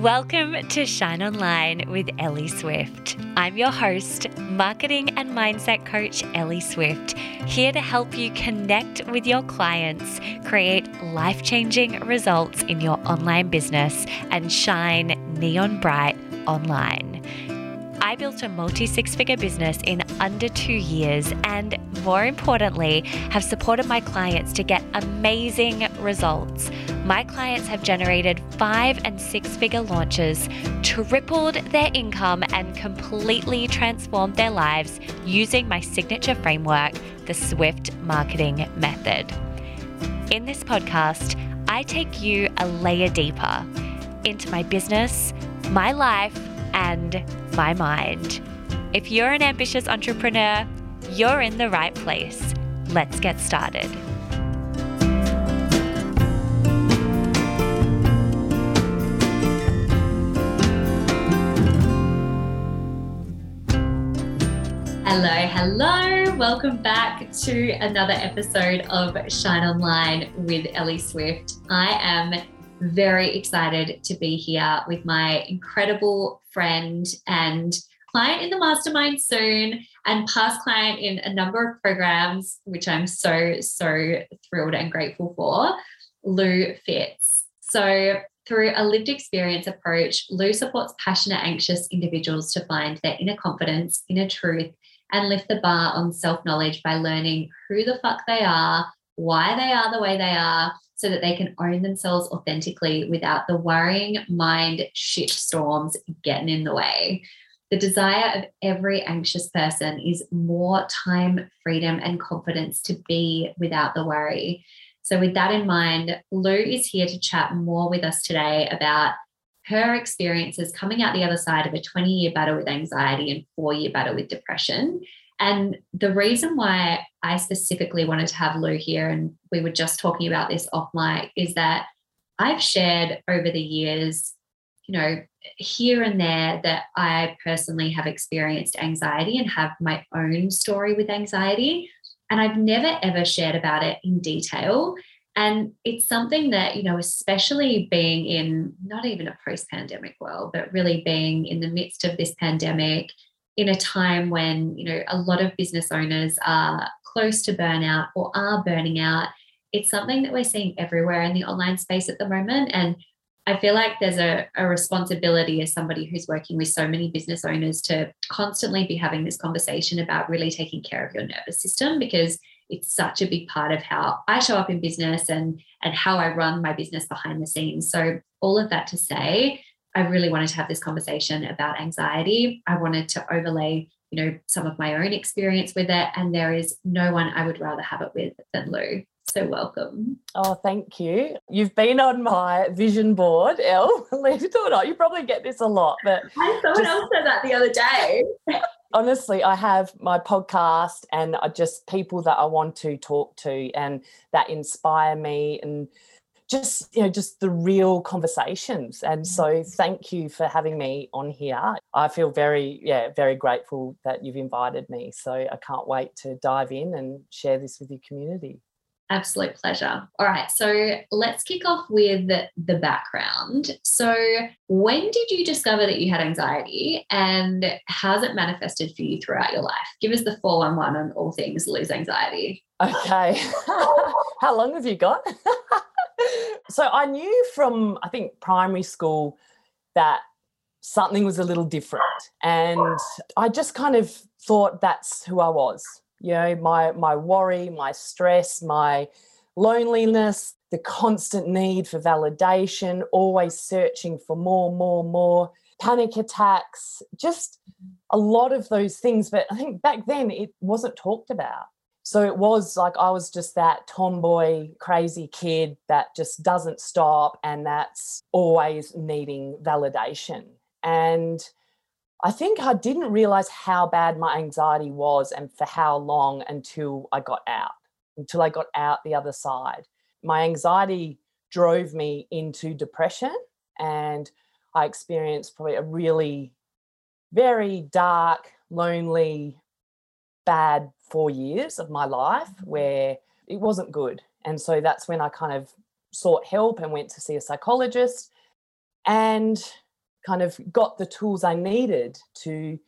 Welcome to Shine Online with Ellie Swift. I'm your host, marketing and mindset coach Ellie Swift, here to help you connect with your clients, create life changing results in your online business, and shine neon bright online. I built a multi six figure business in under two years, and more importantly, have supported my clients to get amazing results. My clients have generated five and six figure launches, tripled their income, and completely transformed their lives using my signature framework, the Swift Marketing Method. In this podcast, I take you a layer deeper into my business, my life, and my mind. If you're an ambitious entrepreneur, you're in the right place. Let's get started. Hello, hello. Welcome back to another episode of Shine Online with Ellie Swift. I am very excited to be here with my incredible friend and client in the mastermind soon and past client in a number of programs, which I'm so, so thrilled and grateful for, Lou Fitz. So, through a lived experience approach, Lou supports passionate, anxious individuals to find their inner confidence, inner truth, and lift the bar on self knowledge by learning who the fuck they are, why they are the way they are, so that they can own themselves authentically without the worrying mind shit storms getting in the way. The desire of every anxious person is more time, freedom, and confidence to be without the worry. So, with that in mind, Lou is here to chat more with us today about her experiences coming out the other side of a 20 year battle with anxiety and four year battle with depression. And the reason why I specifically wanted to have Lou here, and we were just talking about this off mic, is that I've shared over the years, you know, here and there that I personally have experienced anxiety and have my own story with anxiety. And I've never ever shared about it in detail. And it's something that, you know, especially being in not even a post pandemic world, but really being in the midst of this pandemic in a time when, you know, a lot of business owners are close to burnout or are burning out. It's something that we're seeing everywhere in the online space at the moment. And I feel like there's a, a, responsibility as somebody who's working with so many business owners to constantly be having this conversation about really taking care of your nervous system because it's such a big part of how I show up in business and and how I run my business behind the scenes. So all of that to say, I really wanted to have this conversation about anxiety. I wanted to overlay, you know, some of my own experience with it and there is no one I would rather have it with than Lou. So welcome. Oh, thank you. You've been on my vision board, Elle. Believe it or not, you probably get this a lot, but I someone just, else said that the other day. honestly, I have my podcast and I just people that I want to talk to and that inspire me and just you know just the real conversations and so mm-hmm. thank you for having me on here i feel very yeah very grateful that you've invited me so i can't wait to dive in and share this with your community Absolute pleasure. All right. So let's kick off with the background. So, when did you discover that you had anxiety and how's it manifested for you throughout your life? Give us the 411 on all things Lou's anxiety. Okay. How long have you got? so, I knew from, I think, primary school that something was a little different. And I just kind of thought that's who I was you know my my worry my stress my loneliness the constant need for validation always searching for more more more panic attacks just a lot of those things but i think back then it wasn't talked about so it was like i was just that tomboy crazy kid that just doesn't stop and that's always needing validation and I think I didn't realize how bad my anxiety was and for how long until I got out, until I got out the other side. My anxiety drove me into depression and I experienced probably a really very dark, lonely, bad four years of my life mm-hmm. where it wasn't good. And so that's when I kind of sought help and went to see a psychologist. And kind of got the tools I needed to you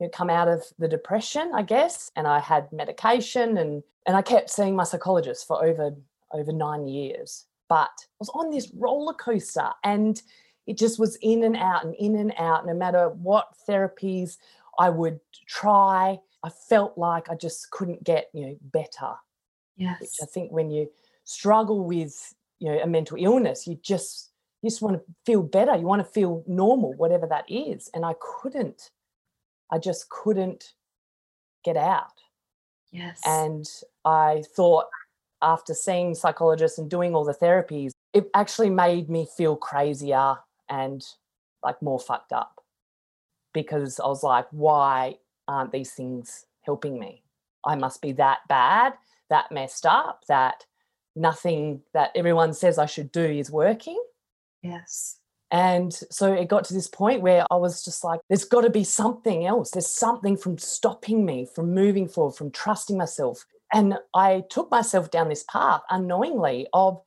know, come out of the depression, I guess. And I had medication and and I kept seeing my psychologist for over over nine years. But I was on this roller coaster and it just was in and out and in and out, no matter what therapies I would try. I felt like I just couldn't get, you know, better. Yes. Which I think when you struggle with, you know, a mental illness, you just you just want to feel better. You want to feel normal, whatever that is. And I couldn't. I just couldn't get out. Yes. And I thought after seeing psychologists and doing all the therapies, it actually made me feel crazier and like more fucked up because I was like, why aren't these things helping me? I must be that bad, that messed up, that nothing that everyone says I should do is working. Yes. And so it got to this point where I was just like, there's got to be something else. There's something from stopping me from moving forward, from trusting myself. And I took myself down this path unknowingly of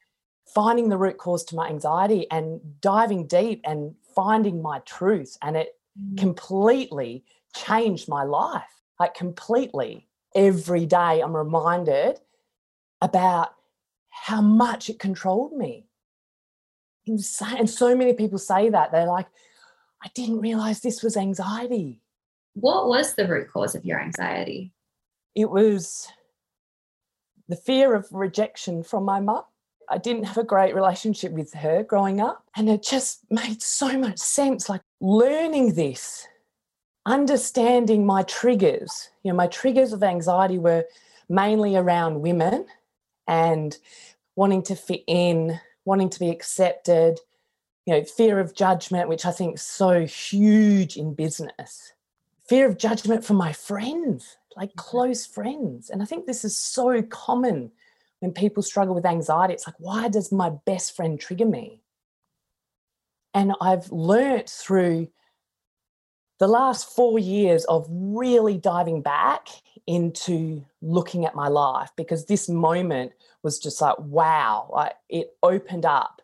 finding the root cause to my anxiety and diving deep and finding my truth. And it mm. completely changed my life. Like, completely. Every day, I'm reminded about how much it controlled me. Insane. And so many people say that. They're like, I didn't realize this was anxiety. What was the root cause of your anxiety? It was the fear of rejection from my mum. I didn't have a great relationship with her growing up. And it just made so much sense. Like learning this, understanding my triggers. You know, my triggers of anxiety were mainly around women and wanting to fit in, wanting to be accepted, you know, fear of judgment, which I think is so huge in business. Fear of judgment from my friends, like mm-hmm. close friends. And I think this is so common when people struggle with anxiety, it's like, why does my best friend trigger me? And I've learnt through the last four years of really diving back into looking at my life because this moment was just like, wow, like it opened up.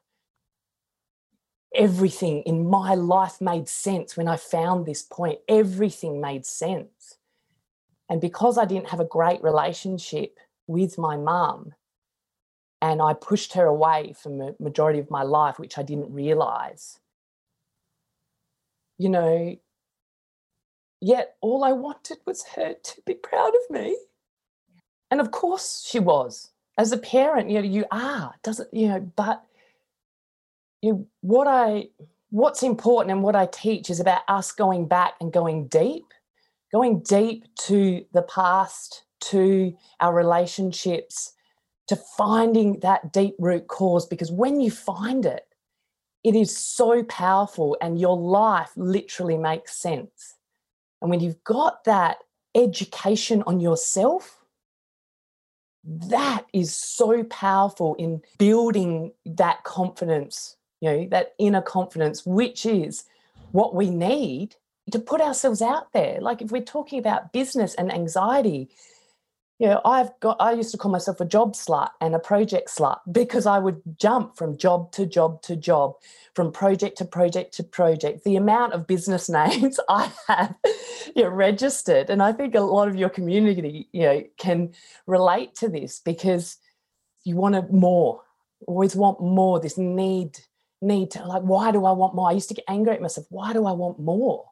Everything in my life made sense when I found this point. Everything made sense. And because I didn't have a great relationship with my mum, and I pushed her away for the majority of my life, which I didn't realize. You know, yet all I wanted was her to be proud of me. And of course she was. As a parent, you know, you are, doesn't, you know, but you know, what I what's important and what I teach is about us going back and going deep, going deep to the past, to our relationships, to finding that deep root cause because when you find it, it is so powerful and your life literally makes sense. And when you've got that education on yourself, that is so powerful in building that confidence, you know, that inner confidence, which is what we need to put ourselves out there. Like if we're talking about business and anxiety, you know, I've got, I used to call myself a job slut and a project slut because I would jump from job to job to job, from project to project to project. The amount of business names I have you know, registered. And I think a lot of your community, you know, can relate to this because you want more, always want more, this need, need to like, why do I want more? I used to get angry at myself. Why do I want more?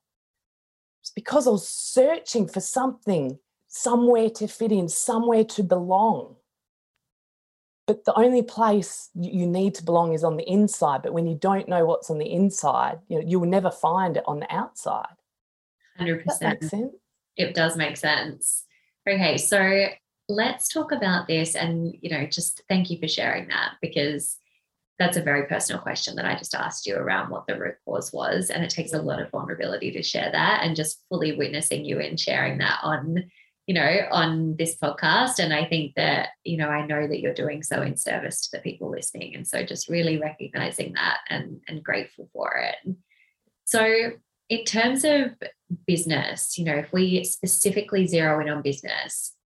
It's because I was searching for something somewhere to fit in, somewhere to belong. But the only place you need to belong is on the inside. But when you don't know what's on the inside, you know, you will never find it on the outside. 100%. It does make sense. Okay, so let's talk about this and, you know, just thank you for sharing that because that's a very personal question that I just asked you around what the root cause was. And it takes a lot of vulnerability to share that and just fully witnessing you and sharing that on you know, on this podcast. And I think that, you know, I know that you're doing so in service to the people listening. And so just really recognizing that and, and grateful for it. So, in terms of business, you know, if we specifically zero in on business,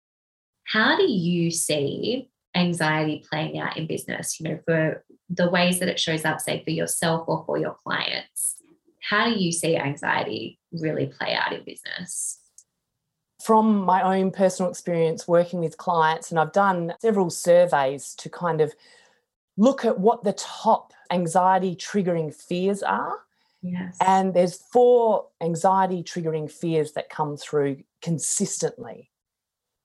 how do you see anxiety playing out in business, you know, for the ways that it shows up, say, for yourself or for your clients? how do you see anxiety really play out in business? From my own personal experience working with clients, and I've done several surveys to kind of look at what the top anxiety triggering fears are. Yes. And there's four anxiety triggering fears that come through consistently.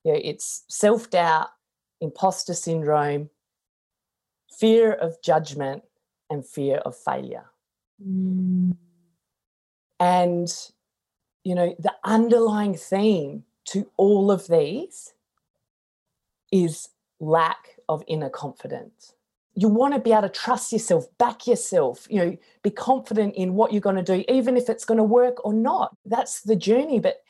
You know, it's self doubt, imposter syndrome, fear of judgment, and fear of failure. Mm. And, you know, the underlying theme to all of these is lack of inner confidence. You want to be able to trust yourself, back yourself, you know, be confident in what you're going to do, even if it's going to work or not. That's the journey. But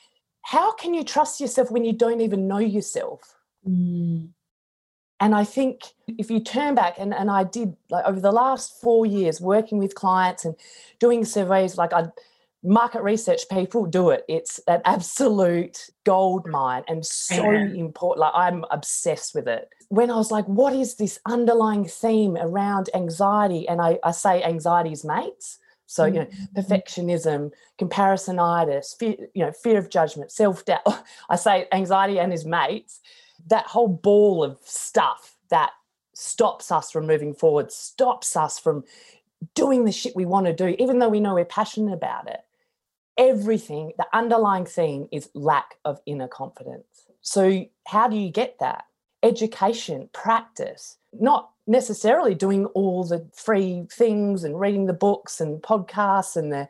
how can you trust yourself when you don't even know yourself? Mm. And I think if you turn back, and, and I did like over the last four years working with clients and doing surveys, like I market research people do it. It's an absolute gold mine and so important. Like I'm obsessed with it. When I was like, what is this underlying theme around anxiety? And I, I say anxiety's mates. So, you know, mm-hmm. perfectionism, comparisonitis, fear, you know, fear of judgment, self-doubt. I say anxiety and his mates, that whole ball of stuff that stops us from moving forward, stops us from doing the shit we want to do, even though we know we're passionate about it everything, the underlying theme is lack of inner confidence. So, how do you get that? Education, practice, not necessarily doing all the free things and reading the books and podcasts and the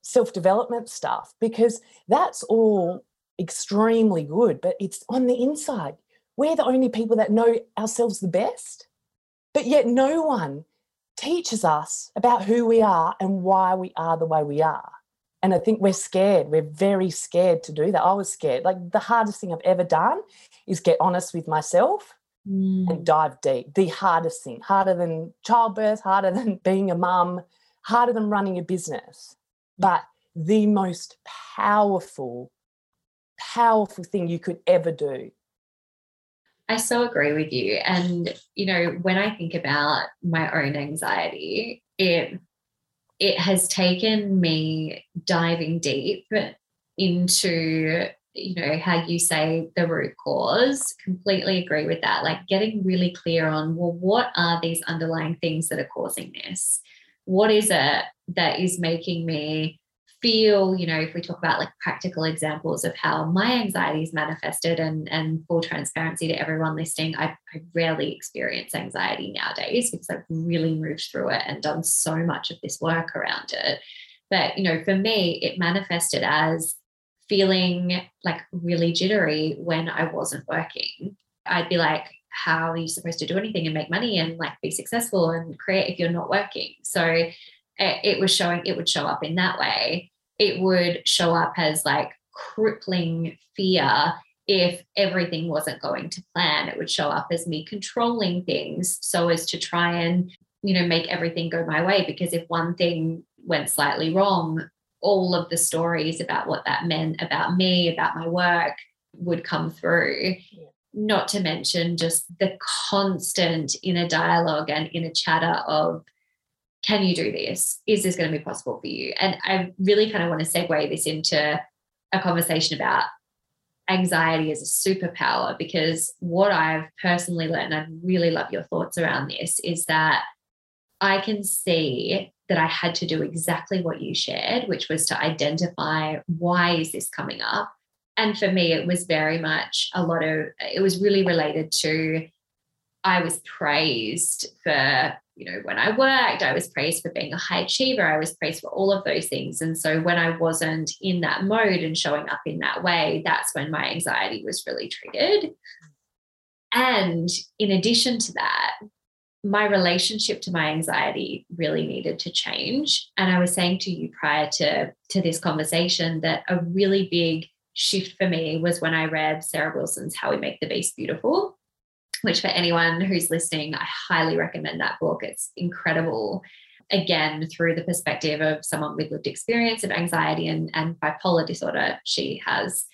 self development stuff, because that's all extremely good, but it's on the inside. We're the only people that know ourselves the best. But yet, no one teaches us about who we are and why we are the way we are. And I think we're scared. We're very scared to do that. I was scared. Like the hardest thing I've ever done is get honest with myself mm. and dive deep. The hardest thing, harder than childbirth, harder than being a mum, harder than running a business. But the most powerful, powerful thing you could ever do. I so agree with you. And, you know, when I think about my own anxiety, it it has taken me diving deep into you know how you say the root cause. Completely agree with that. Like getting really clear on well what are these underlying things that are causing this? What is it that is making me feel, you know, if we talk about like practical examples of how my anxiety is manifested and, and full transparency to everyone listening, I, I rarely experience anxiety nowadays because I've really moved through it and done so much of this work around it. But, you know, for me, it manifested as feeling like really jittery when I wasn't working. I'd be like, how are you supposed to do anything and make money and like be successful and create if you're not working? So it, it was showing, it would show up in that way it would show up as like crippling fear if everything wasn't going to plan. It would show up as me controlling things so as to try and you know make everything go my way. Because if one thing went slightly wrong all of the stories about what that meant about me about my work would come through. Yeah. not to mention just the constant inner dialogue and inner chatter of can you do this? Is this going to be possible for you? And I really kind of want to segue this into a conversation about anxiety as a superpower because what I've personally learned, I really love your thoughts around this, is that I can see that I had to do exactly what you shared, which was to identify why is this coming up. And for me, it was very much a lot of, it was really related to I was praised for you know, when I worked, I was praised for being a high achiever. I was praised for all of those things. And so when I wasn't in that mode and showing up in that way, that's when my anxiety was really triggered. And in addition to that, my relationship to my anxiety really needed to change. And I was saying to you prior to, to this conversation that a really big shift for me was when I read Sarah Wilson's How We Make the Beast Beautiful which for anyone who's listening, I highly recommend that book. It's incredible. Again, through the perspective of someone with lived experience of anxiety and, and bipolar disorder, she has.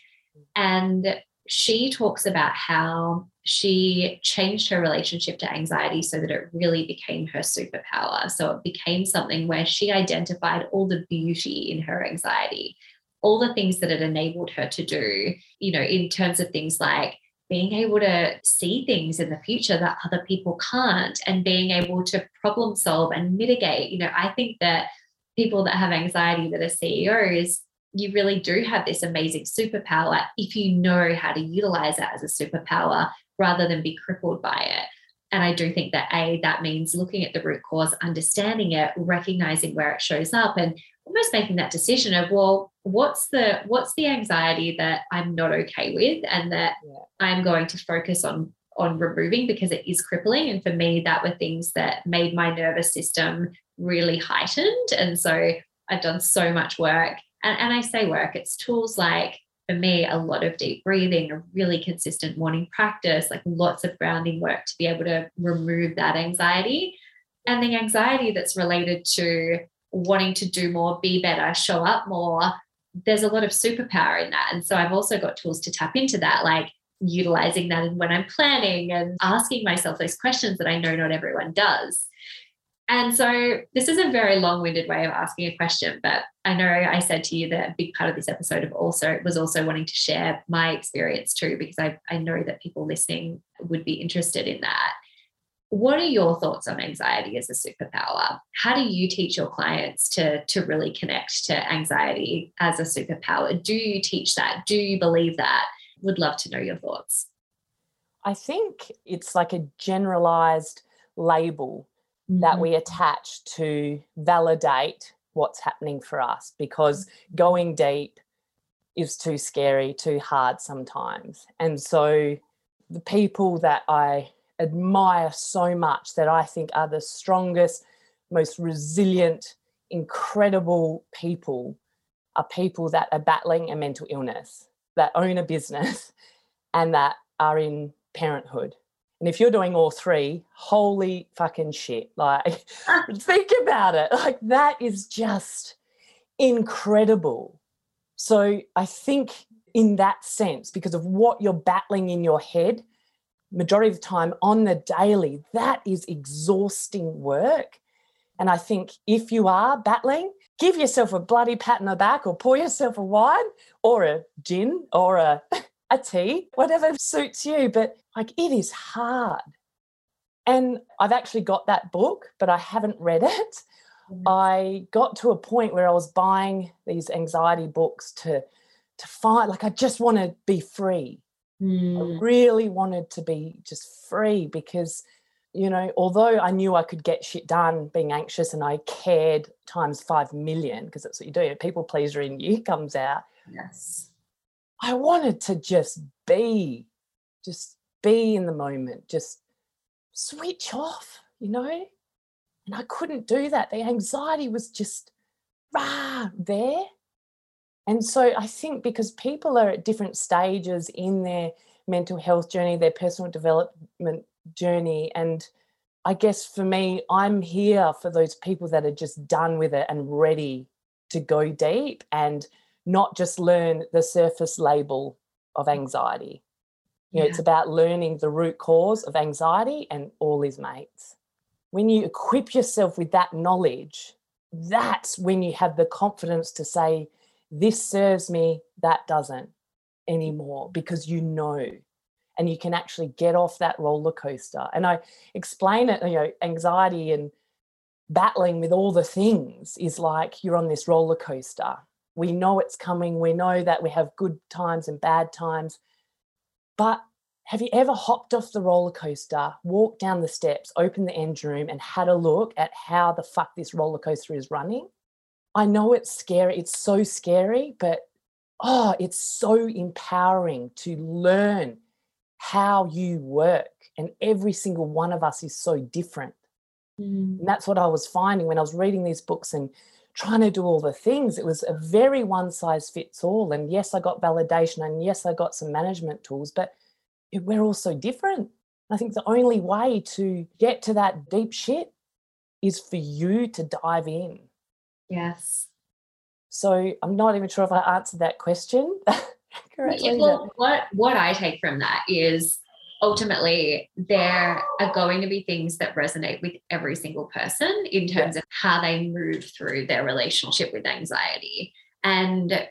And she talks about how she changed her relationship to anxiety so that it really became her superpower. So it became something where she identified all the beauty in her anxiety, all the things that it enabled her to do, you know, in terms of things like being able to see things in the future that other people can't and being able to problem solve and mitigate. You know, I think that people that have anxiety that are CEOs you really do have this amazing superpower if you know how to utilize it as a superpower rather than be crippled by it. And I do think that A, that means looking at the root cause, understanding it, recognizing where it shows up, and almost making that decision of, well, what's the what's the anxiety that I'm not okay with and that yeah. I'm going to focus on on removing because it is crippling. And for me, that were things that made my nervous system really heightened. And so I've done so much work and, and I say work, it's tools like for me, a lot of deep breathing, a really consistent morning practice, like lots of grounding work to be able to remove that anxiety. And the anxiety that's related to wanting to do more, be better, show up more, there's a lot of superpower in that. And so I've also got tools to tap into that, like utilizing that when I'm planning and asking myself those questions that I know not everyone does. And so this is a very long-winded way of asking a question, but I know I said to you that a big part of this episode of also was also wanting to share my experience too, because I, I know that people listening would be interested in that. What are your thoughts on anxiety as a superpower? How do you teach your clients to, to really connect to anxiety as a superpower? Do you teach that? Do you believe that? Would love to know your thoughts. I think it's like a generalized label that mm-hmm. we attach to validate what's happening for us because going deep is too scary, too hard sometimes. And so the people that I admire so much that I think are the strongest, most resilient, incredible people are people that are battling a mental illness, that own a business, and that are in parenthood. And if you're doing all three, holy fucking shit. Like, think about it. Like, that is just incredible. So, I think in that sense, because of what you're battling in your head, majority of the time on the daily, that is exhausting work. And I think if you are battling, give yourself a bloody pat on the back or pour yourself a wine or a gin or a a tea, whatever suits you. But like it is hard. And I've actually got that book, but I haven't read it. Mm. I got to a point where I was buying these anxiety books to to find like I just want to be free. Mm. I really wanted to be just free because you know, although I knew I could get shit done being anxious and I cared times 5 million because that's what you do, people pleaser in you comes out. Yes I wanted to just be, just be in the moment, just switch off, you know? And I couldn't do that. The anxiety was just rah there. And so I think because people are at different stages in their mental health journey, their personal development journey, and I guess for me, I'm here for those people that are just done with it and ready to go deep and not just learn the surface label of mm. anxiety. You know, yeah. it's about learning the root cause of anxiety and all his mates. When you equip yourself with that knowledge, that's when you have the confidence to say, this serves me, that doesn't anymore, because you know and you can actually get off that roller coaster. And I explain it, you know, anxiety and battling with all the things is like you're on this roller coaster we know it's coming. We know that we have good times and bad times. But have you ever hopped off the roller coaster, walked down the steps, opened the engine room, and had a look at how the fuck this roller coaster is running? I know it's scary. It's so scary, but oh, it's so empowering to learn how you work. And every single one of us is so different. Mm. And that's what I was finding when I was reading these books and trying to do all the things. It was a very one size fits all. And yes, I got validation and yes, I got some management tools, but we're all so different. I think the only way to get to that deep shit is for you to dive in. Yes. So I'm not even sure if I answered that question. Correct. Well, what what I take from that is ultimately there are going to be things that resonate with every single person in terms of how they move through their relationship with anxiety. And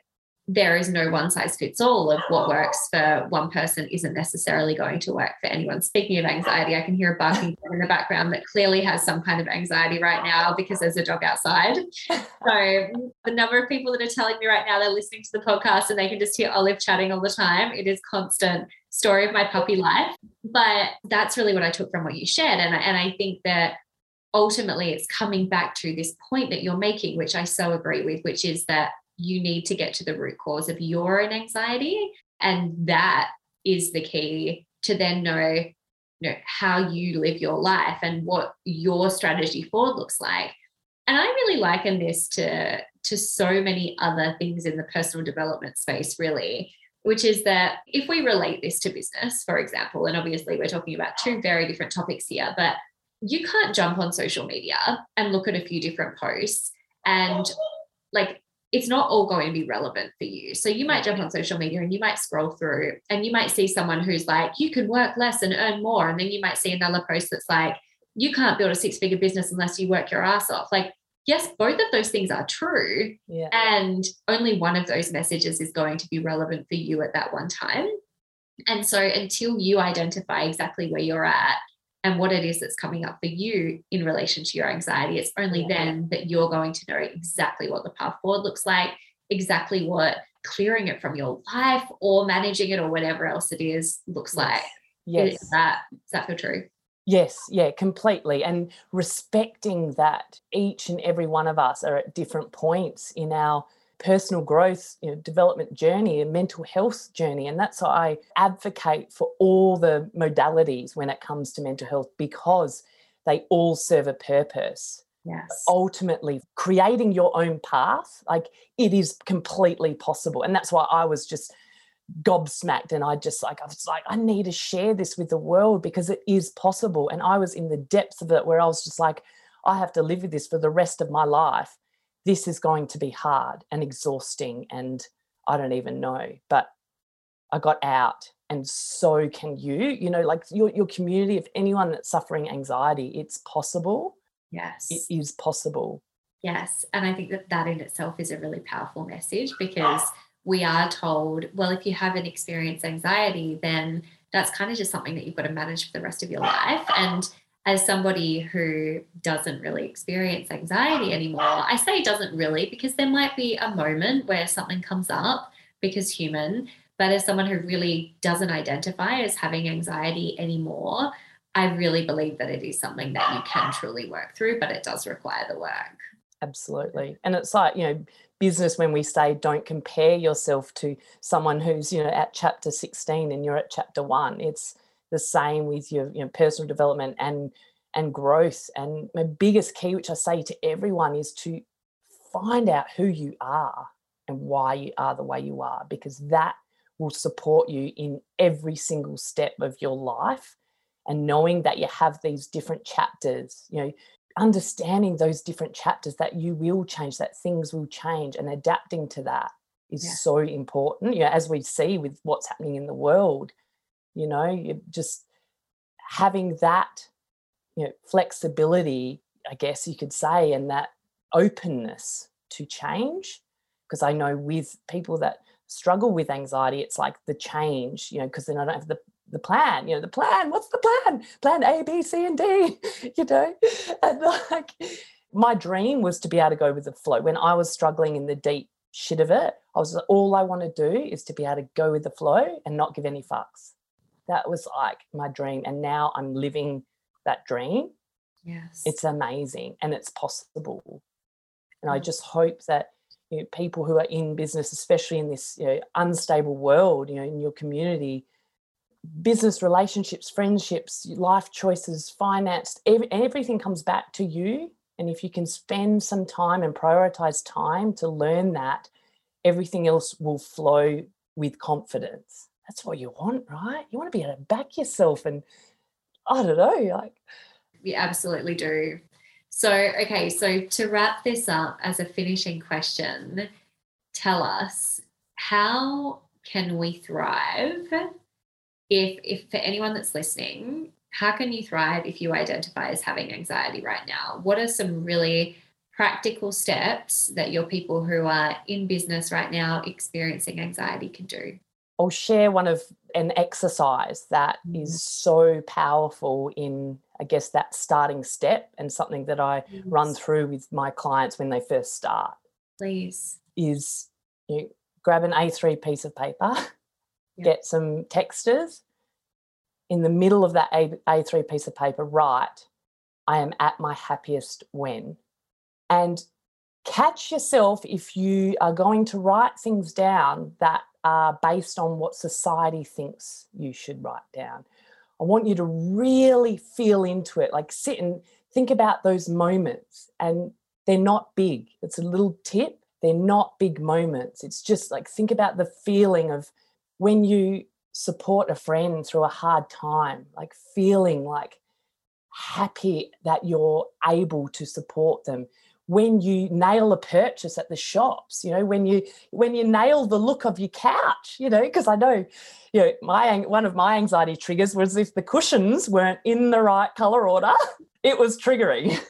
there is no one size fits all of what works for one person isn't necessarily going to work for anyone. Speaking of anxiety, I can hear a barking in the background that clearly has some kind of anxiety right now because there's a dog outside. So the number of people that are telling me right now they're listening to the podcast and they can just hear Olive chatting all the time. It is constant story of my puppy life. But that's really what I took from what you shared. And, and I think that ultimately it's coming back to this point that you're making, which I so agree with, which is that you need to get to the root cause of your own anxiety. And that is the key to then know, you know how you live your life and what your strategy forward looks like. And I really liken this to, to so many other things in the personal development space, really, which is that if we relate this to business, for example, and obviously we're talking about two very different topics here, but you can't jump on social media and look at a few different posts and like it's not all going to be relevant for you. So you might jump on social media and you might scroll through and you might see someone who's like, you can work less and earn more. And then you might see another post that's like, you can't build a six figure business unless you work your ass off. Like, yes, both of those things are true. Yeah. And only one of those messages is going to be relevant for you at that one time. And so until you identify exactly where you're at and what it is that's coming up for you in relation to your anxiety. It's only yeah. then that you're going to know exactly what the path forward looks like, exactly what clearing it from your life or managing it or whatever else it is looks yes. like. Yes. Is that does that feel true? Yes, yeah, completely. And respecting that each and every one of us are at different points in our personal growth, you know, development journey, a mental health journey. And that's why I advocate for all the modalities when it comes to mental health because they all serve a purpose. Yes. Ultimately, creating your own path, like it is completely possible. And that's why I was just gobsmacked and I just like I was like I need to share this with the world because it is possible and I was in the depths of it where I was just like I have to live with this for the rest of my life this is going to be hard and exhausting and I don't even know. But I got out and so can you. You know, like your, your community, if anyone that's suffering anxiety, it's possible. Yes. It is possible. Yes. And I think that that in itself is a really powerful message ah. because we are told, well, if you haven't experienced anxiety, then that's kind of just something that you've got to manage for the rest of your life. And as somebody who doesn't really experience anxiety anymore, I say doesn't really because there might be a moment where something comes up because human, but as someone who really doesn't identify as having anxiety anymore, I really believe that it is something that you can truly work through, but it does require the work. Absolutely. And it's like, you know, business when we say don't compare yourself to someone who's, you know, at chapter 16 and you're at chapter 1. It's the same with your you know, personal development and and growth. And my biggest key, which I say to everyone, is to find out who you are and why you are the way you are, because that will support you in every single step of your life. And knowing that you have these different chapters, you know, understanding those different chapters that you will change, that things will change, and adapting to that is yeah. so important. You know, as we see with what's happening in the world, you know you just having that you know flexibility i guess you could say and that openness to change because i know with people that struggle with anxiety it's like the change you know because then i don't have the the plan you know the plan what's the plan? Plan a b c and d you know? And like my dream was to be able to go with the flow. When i was struggling in the deep shit of it i was all i want to do is to be able to go with the flow and not give any fucks. That was like my dream and now i'm living that dream. Yes. It's amazing and it's possible. And i mm. just hope that you know, people who are in business especially in this you know, unstable world you know in your community business relationships friendships life choices finance every, everything comes back to you and if you can spend some time and prioritize time to learn that everything else will flow with confidence that's what you want, right? You want to be able to back yourself and I don't know, like we absolutely do. So, okay, so to wrap this up as a finishing question, tell us how can we thrive if if for anyone that's listening how can you thrive if you identify as having anxiety right now what are some really practical steps that your people who are in business right now experiencing anxiety can do I'll share one of an exercise that mm. is so powerful in, I guess, that starting step and something that I yes. run through with my clients when they first start. Please. Is you grab an A3 piece of paper, get some texters. In the middle of that A- A3 piece of paper, write, I am at my happiest when. And catch yourself if you are going to write things down that are based on what society thinks you should write down. I want you to really feel into it, like sit and think about those moments. And they're not big. It's a little tip. They're not big moments. It's just like think about the feeling of when you support a friend through a hard time, like feeling like happy that you're able to support them when you nail a purchase at the shops you know when you when you nail the look of your couch you know because i know you know my one of my anxiety triggers was if the cushions weren't in the right color order it was triggering.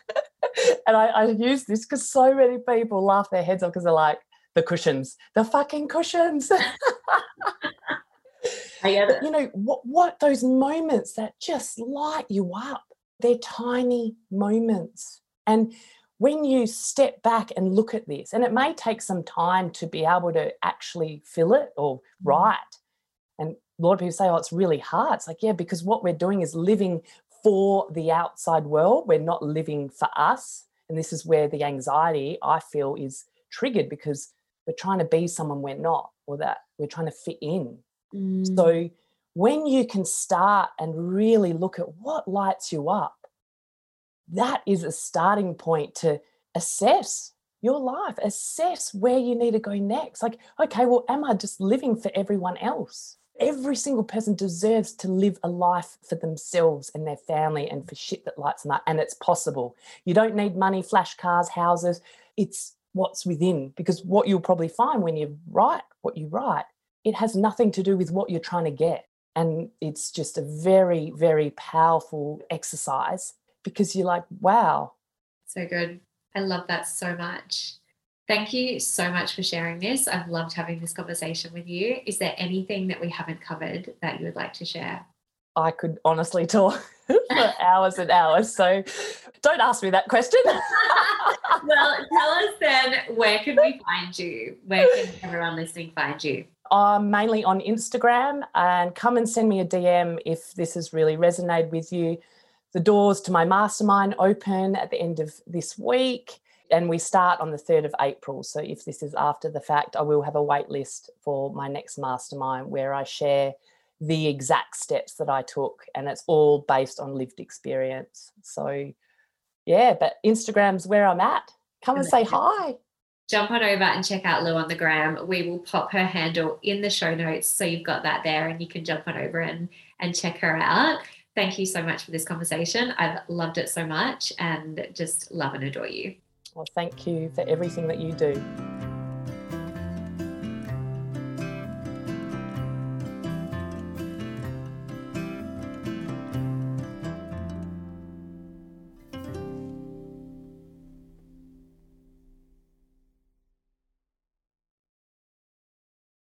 And I, I use this because so many people laugh their heads off because they're like the cushions the fucking cushions I get it. you know what what those moments that just light you up they're tiny moments and when you step back and look at this, and it may take some time to be able to actually fill it or mm-hmm. write. And a lot of people say, oh, it's really hard. It's like, yeah, because what we're doing is living for the outside world. We're not living for us. And this is where the anxiety, I feel, is triggered because we're trying to be someone we're not or that we're trying to fit in. Mm. So when you can start and really look at what lights you up, that is a starting point to assess your life, assess where you need to go next. Like, okay, well, am I just living for everyone else? Every single person deserves to live a life for themselves and their family and for shit that lights them up. And it's possible. You don't need money, flash cars, houses. It's what's within. Because what you'll probably find when you write what you write, it has nothing to do with what you're trying to get. And it's just a very, very powerful exercise because you're like, wow. So good. I love that so much. Thank you so much for sharing this. I've loved having this conversation with you. Is there anything that we haven't covered that you would like to share? I could honestly talk for hours and hours. So don't ask me that question. well, tell us then where can we find you? Where can everyone listening find you? I'm mainly on Instagram and come and send me a DM if this has really resonated with you the doors to my mastermind open at the end of this week and we start on the 3rd of April. So if this is after the fact, I will have a wait list for my next mastermind where I share the exact steps that I took and it's all based on lived experience. So yeah, but Instagram's where I'm at. Come and say hi. Jump on over and check out Lou on the gram. We will pop her handle in the show notes so you've got that there and you can jump on over and and check her out. Thank you so much for this conversation. I've loved it so much and just love and adore you. Well, thank you for everything that you do.